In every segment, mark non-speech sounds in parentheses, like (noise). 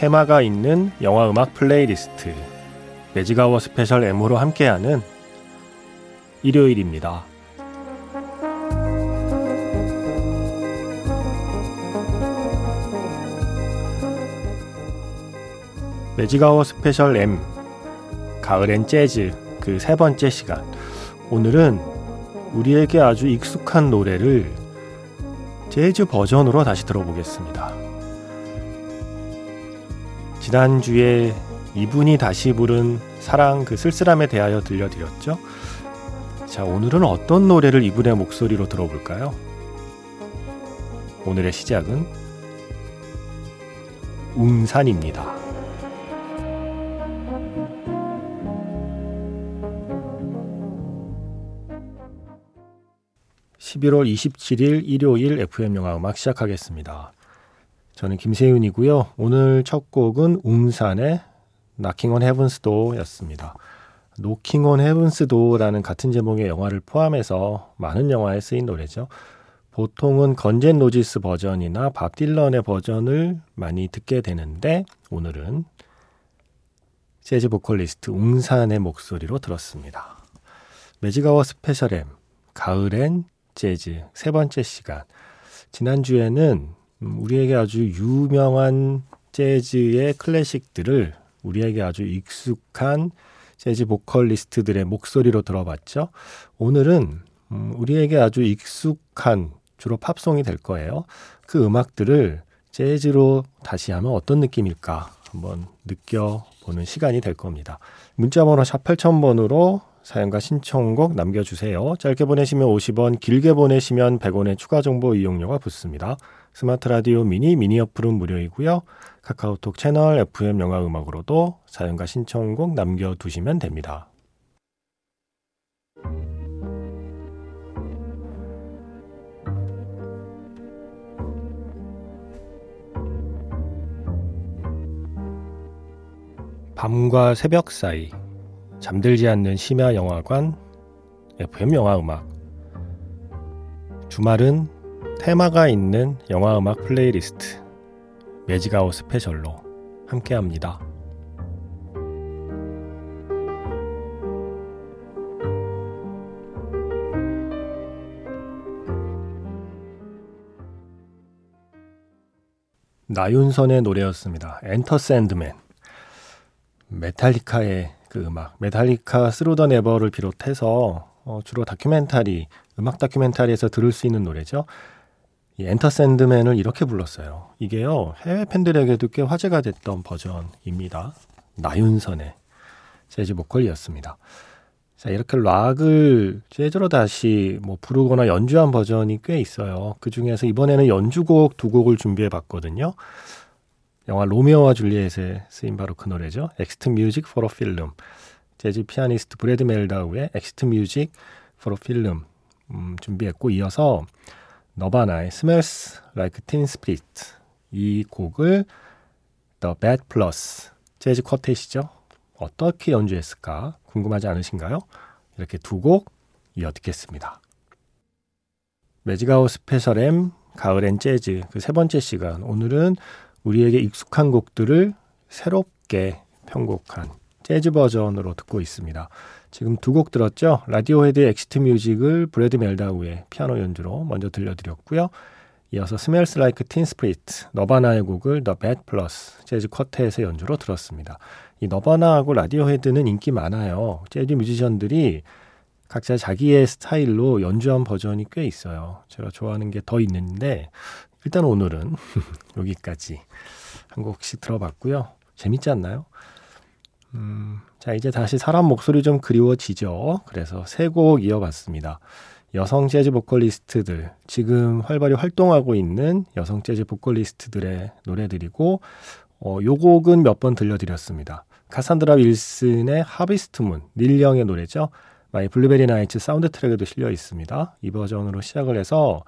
테마가 있는 영화 음악 플레이리스트 매직아워 스페셜 M으로 함께하는 일요일입니다. 매직아워 스페셜 M 가을엔 재즈 그 세 번째 시간 오늘은 우리에게 아주 익숙한 노래를 재즈 버전으로 다시 들어보겠습니다. 지난주에 이분이 다시 부른 사랑 그 쓸쓸함에 대하여 들려드렸죠. 자, 오늘은 어떤 노래를 이분의 목소리로 들어볼까요? 오늘의 시작은 웅산입니다. 11월 27일 일요일 FM 영화 음악 시작하겠습니다. 저는 김세윤이고요. 오늘 첫 곡은 웅산의 Knocking on Heaven's Door였습니다. Knocking on Heaven's Door라는 같은 제목의 영화를 포함해서 많은 영화에 쓰인 노래죠. 보통은 건젠 로지스 버전이나 밥 딜런의 버전을 많이 듣게 되는데 오늘은 재즈 보컬리스트 웅산의 목소리로 들었습니다. 매직아워 스페셜 M 가을엔 재즈 세 번째 시간 지난주에는 음, 우리에게 아주 유명한 재즈의 클래식들을 우리에게 아주 익숙한 재즈 보컬리스트들의 목소리로 들어봤죠. 오늘은 음, 우리에게 아주 익숙한 주로 팝송이 될 거예요. 그 음악들을 재즈로 다시 하면 어떤 느낌일까 한번 느껴보는 시간이 될 겁니다. 문자번호 샵 8000번으로 사연과 신청곡 남겨주세요. 짧게 보내시면 50원, 길게 보내시면 100원의 추가 정보 이용료가 붙습니다. 스마트 라디오 미니 미니 어플은 무료이고요. 카카오톡 채널 FM 영화 음악으로도 사연과 신청곡 남겨두시면 됩니다. 밤과 새벽 사이 잠들지 않는 심야 영화관 FM 영화 음악 주말은 테마가 있는 영화 음악 플레이리스트 매직아워 스페셜로 함께합니다. 나윤선의 노래였습니다. Enter Sandman. 메탈리카의 그 음악, 메탈리카 Through the Never를 비롯해서 어, 주로 다큐멘터리, 음악 다큐멘터리에서 들을 수 있는 노래죠. 이 Enter Sandman을 이렇게 불렀어요. 이게요, 해외 팬들에게도 꽤 화제가 됐던 버전입니다. 나윤선의 재즈 보컬이었습니다. 자, 이렇게 락을 재즈로 다시 뭐 부르거나 연주한 버전이 꽤 있어요. 그 중에서 이번에는 연주곡 두 곡을 준비해 봤거든요. 영화 로미오와 줄리엣에 쓰인 바로 그 노래죠. Exit Music For a Film. 재즈 피아니스트 브래드 멜다우의 Exit Music For a Film 음, 준비했고 이어서 너바나의 Smells Like Teen Spirit 이 곡을 The Bad Plus 재즈 quartet이죠. 어떻게 연주했을까 궁금하지 않으신가요? 이렇게 두 곡 이어 듣겠습니다. 매직아워 스페셜 M 가을엔 재즈 그 세 번째 시간 오늘은 우리에게 익숙한 곡들을 새롭게 편곡한 재즈 버전으로 듣고 있습니다. 지금 두 곡 들었죠? 라디오헤드의 Exit Music을 브래드 멜다우의 피아노 연주로 먼저 들려드렸고요. 이어서 Smells Like Teen Spirit, 너바나의 곡을 The Bad Plus 재즈 쿼텟의 연주로 들었습니다. 이 너바나하고 라디오헤드는 인기 많아요. 재즈 뮤지션들이 각자 자기의 스타일로 연주한 버전이 꽤 있어요. 제가 좋아하는 게 더 있는데 일단 오늘은 (laughs) 여기까지 한 곡씩 들어봤고요. 재밌지 않나요? 음, 자, 이제 다시 사람 목소리 좀 그리워지죠. 그래서 세 곡 이어봤습니다. 여성 재즈 보컬리스트들, 지금 활발히 활동하고 있는 여성 재즈 보컬리스트들의 노래들이고, 어, 요 곡은 몇 번 들려드렸습니다. 카산드라 윌슨의 Harvest Moon, 닐 영의 노래죠. My Blueberry Nights 사운드 트랙에도 실려 있습니다. 이 버전으로 시작을 해서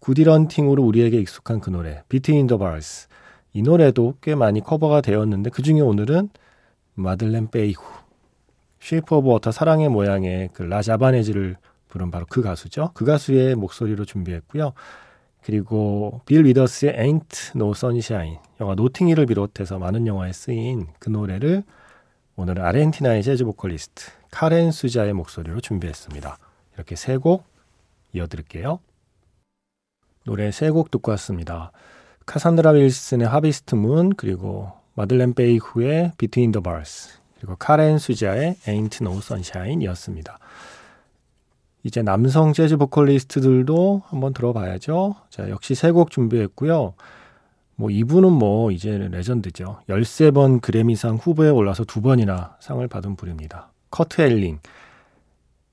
Good Will Hunting으로 우리에게 익숙한 그 노래, Between the Bars. 이 노래도 꽤 많이 커버가 되었는데 그 중에 오늘은 마들렌 페이루, Shape of Water 사랑의 모양의 그 La Javanaise를 부른 바로 그 가수죠. 그 가수의 목소리로 준비했고요. 그리고 빌 위더스의 Ain't No Sunshine 영화 노팅힐을 비롯해서 많은 영화에 쓰인 그 노래를 오늘은 아르헨티나의 재즈 보컬리스트 카렌 수자의 목소리로 준비했습니다. 이렇게 세 곡 이어드릴게요. 노래 세 곡 듣고 왔습니다. 카산드라 윌슨의 하비스트 문 그리고 마들렌 베이후의 Between the Bars 그리고 카렌 수자의 Ain't No Sunshine이었습니다. 이제 남성 재즈 보컬리스트들도 한번 들어봐야죠. 자, 역시 세 곡 준비했고요. 뭐 이분은 뭐 이제 레전드죠. 13번 그래미상 후보에 올라서 두 번이나 상을 받은 분입니다. 커트 엘링.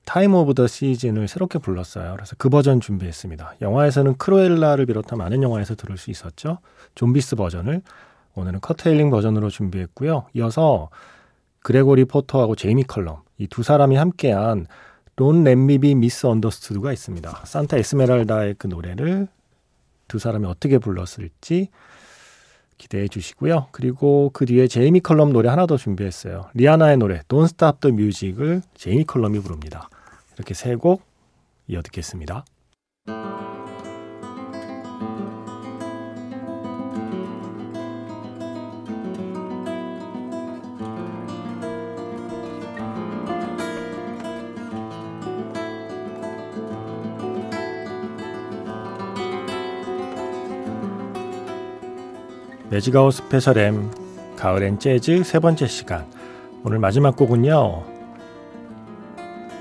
Time of the Season을 새롭게 불렀어요. 그래서 그 버전 준비했습니다. 영화에서는 크루엘라를 비롯한 많은 영화에서 들을 수 있었죠. 좀비스 버전을 오늘은 커트 엘링 버전으로 준비했고요. 이어서 그레고리 포터하고 제이미 컬럼 이 두 사람이 함께한 Don't Let Me Be Misunderstood가 있습니다. 산타 에스메랄다의 그 노래를 두 사람이 어떻게 불렀을지 기대해 주시고요. 그리고 그 뒤에 제이미 컬럼 노래 하나 더 준비했어요. 리아나의 노래 Don't Stop the Music을 제이미 컬럼이 부릅니다. 이렇게 세 곡 이어 듣겠습니다. 매직아워 스페셜 M 가을엔 재즈 세 번째 시간. 오늘 마지막 곡은요.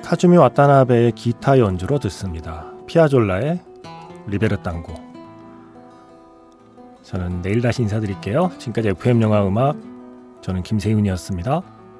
카즈미 와타나베의 기타 연주로 듣습니다. 피아졸라의 Libertango. 저는 내일 다시 인사드릴게요. 지금까지 FM영화 음악 저는 김세윤이었습니다